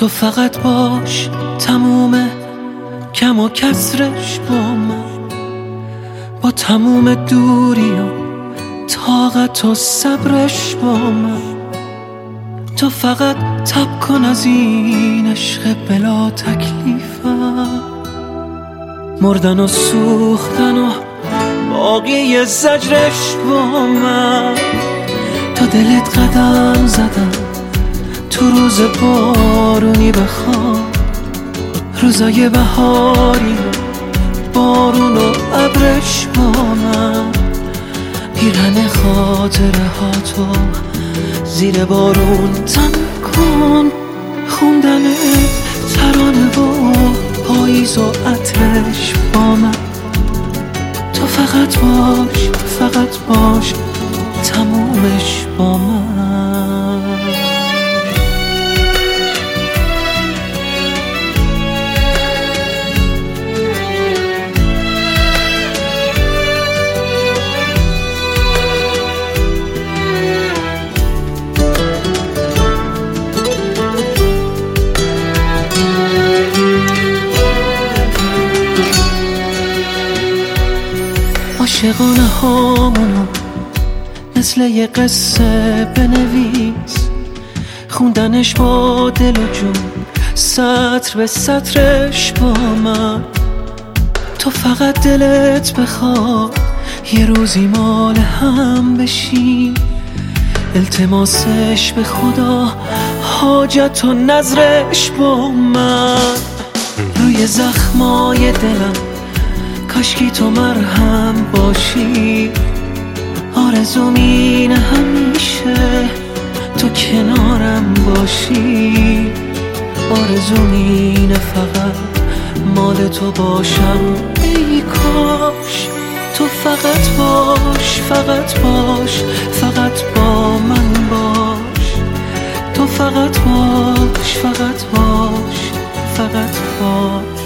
تو فقط باش تموم کم و کسرش با من. با تموم دوری و طاقت و صبرش با من. تو فقط تب کن از این عشق بلا تکلیفم. مردن و سوختن و باقی زجرش با من. تا دلت قدم زدم. تو روز بارونی بخوام روزای بهاری بارون و ابرش با من. پیرن خاطره ها تو زیر بارون تن کن خوندن ترانه و پاییز و عطرش با من. تو فقط باش فقط باش تمومش با من. عاشقانه هامونو مثل یه قصه بنویس. خوندنش با دل و جون سطر به سطرش با من. تو فقط دلت بخواد یه روزی مال هم بشی. التماسش به خدا حاجت و نظرش با من. روی زخمای دلم کاشکی تو مرهم باشی آرزوم اینه همیشه تو کنارم باشی. آرزوم اینه فقط مال تو باشم. ای کاش تو فقط باش فقط باش فقط با من باش. تو فقط باش فقط باش فقط باش.